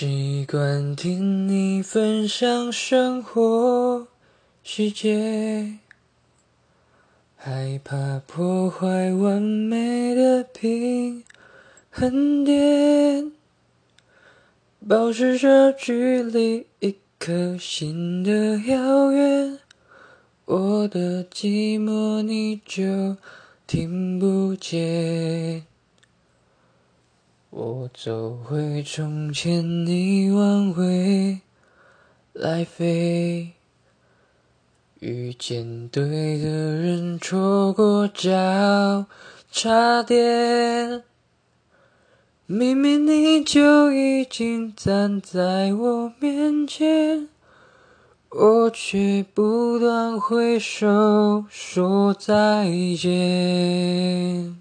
习惯听你分享生活细节，害怕破坏完美的平衡点，保持着距离一颗心的遥远，我的寂寞你就听不见。我走回从前，你往回来飞，遇见对的人，错过交叉点。明明你就已经站在我面前，我却不断挥手说再见。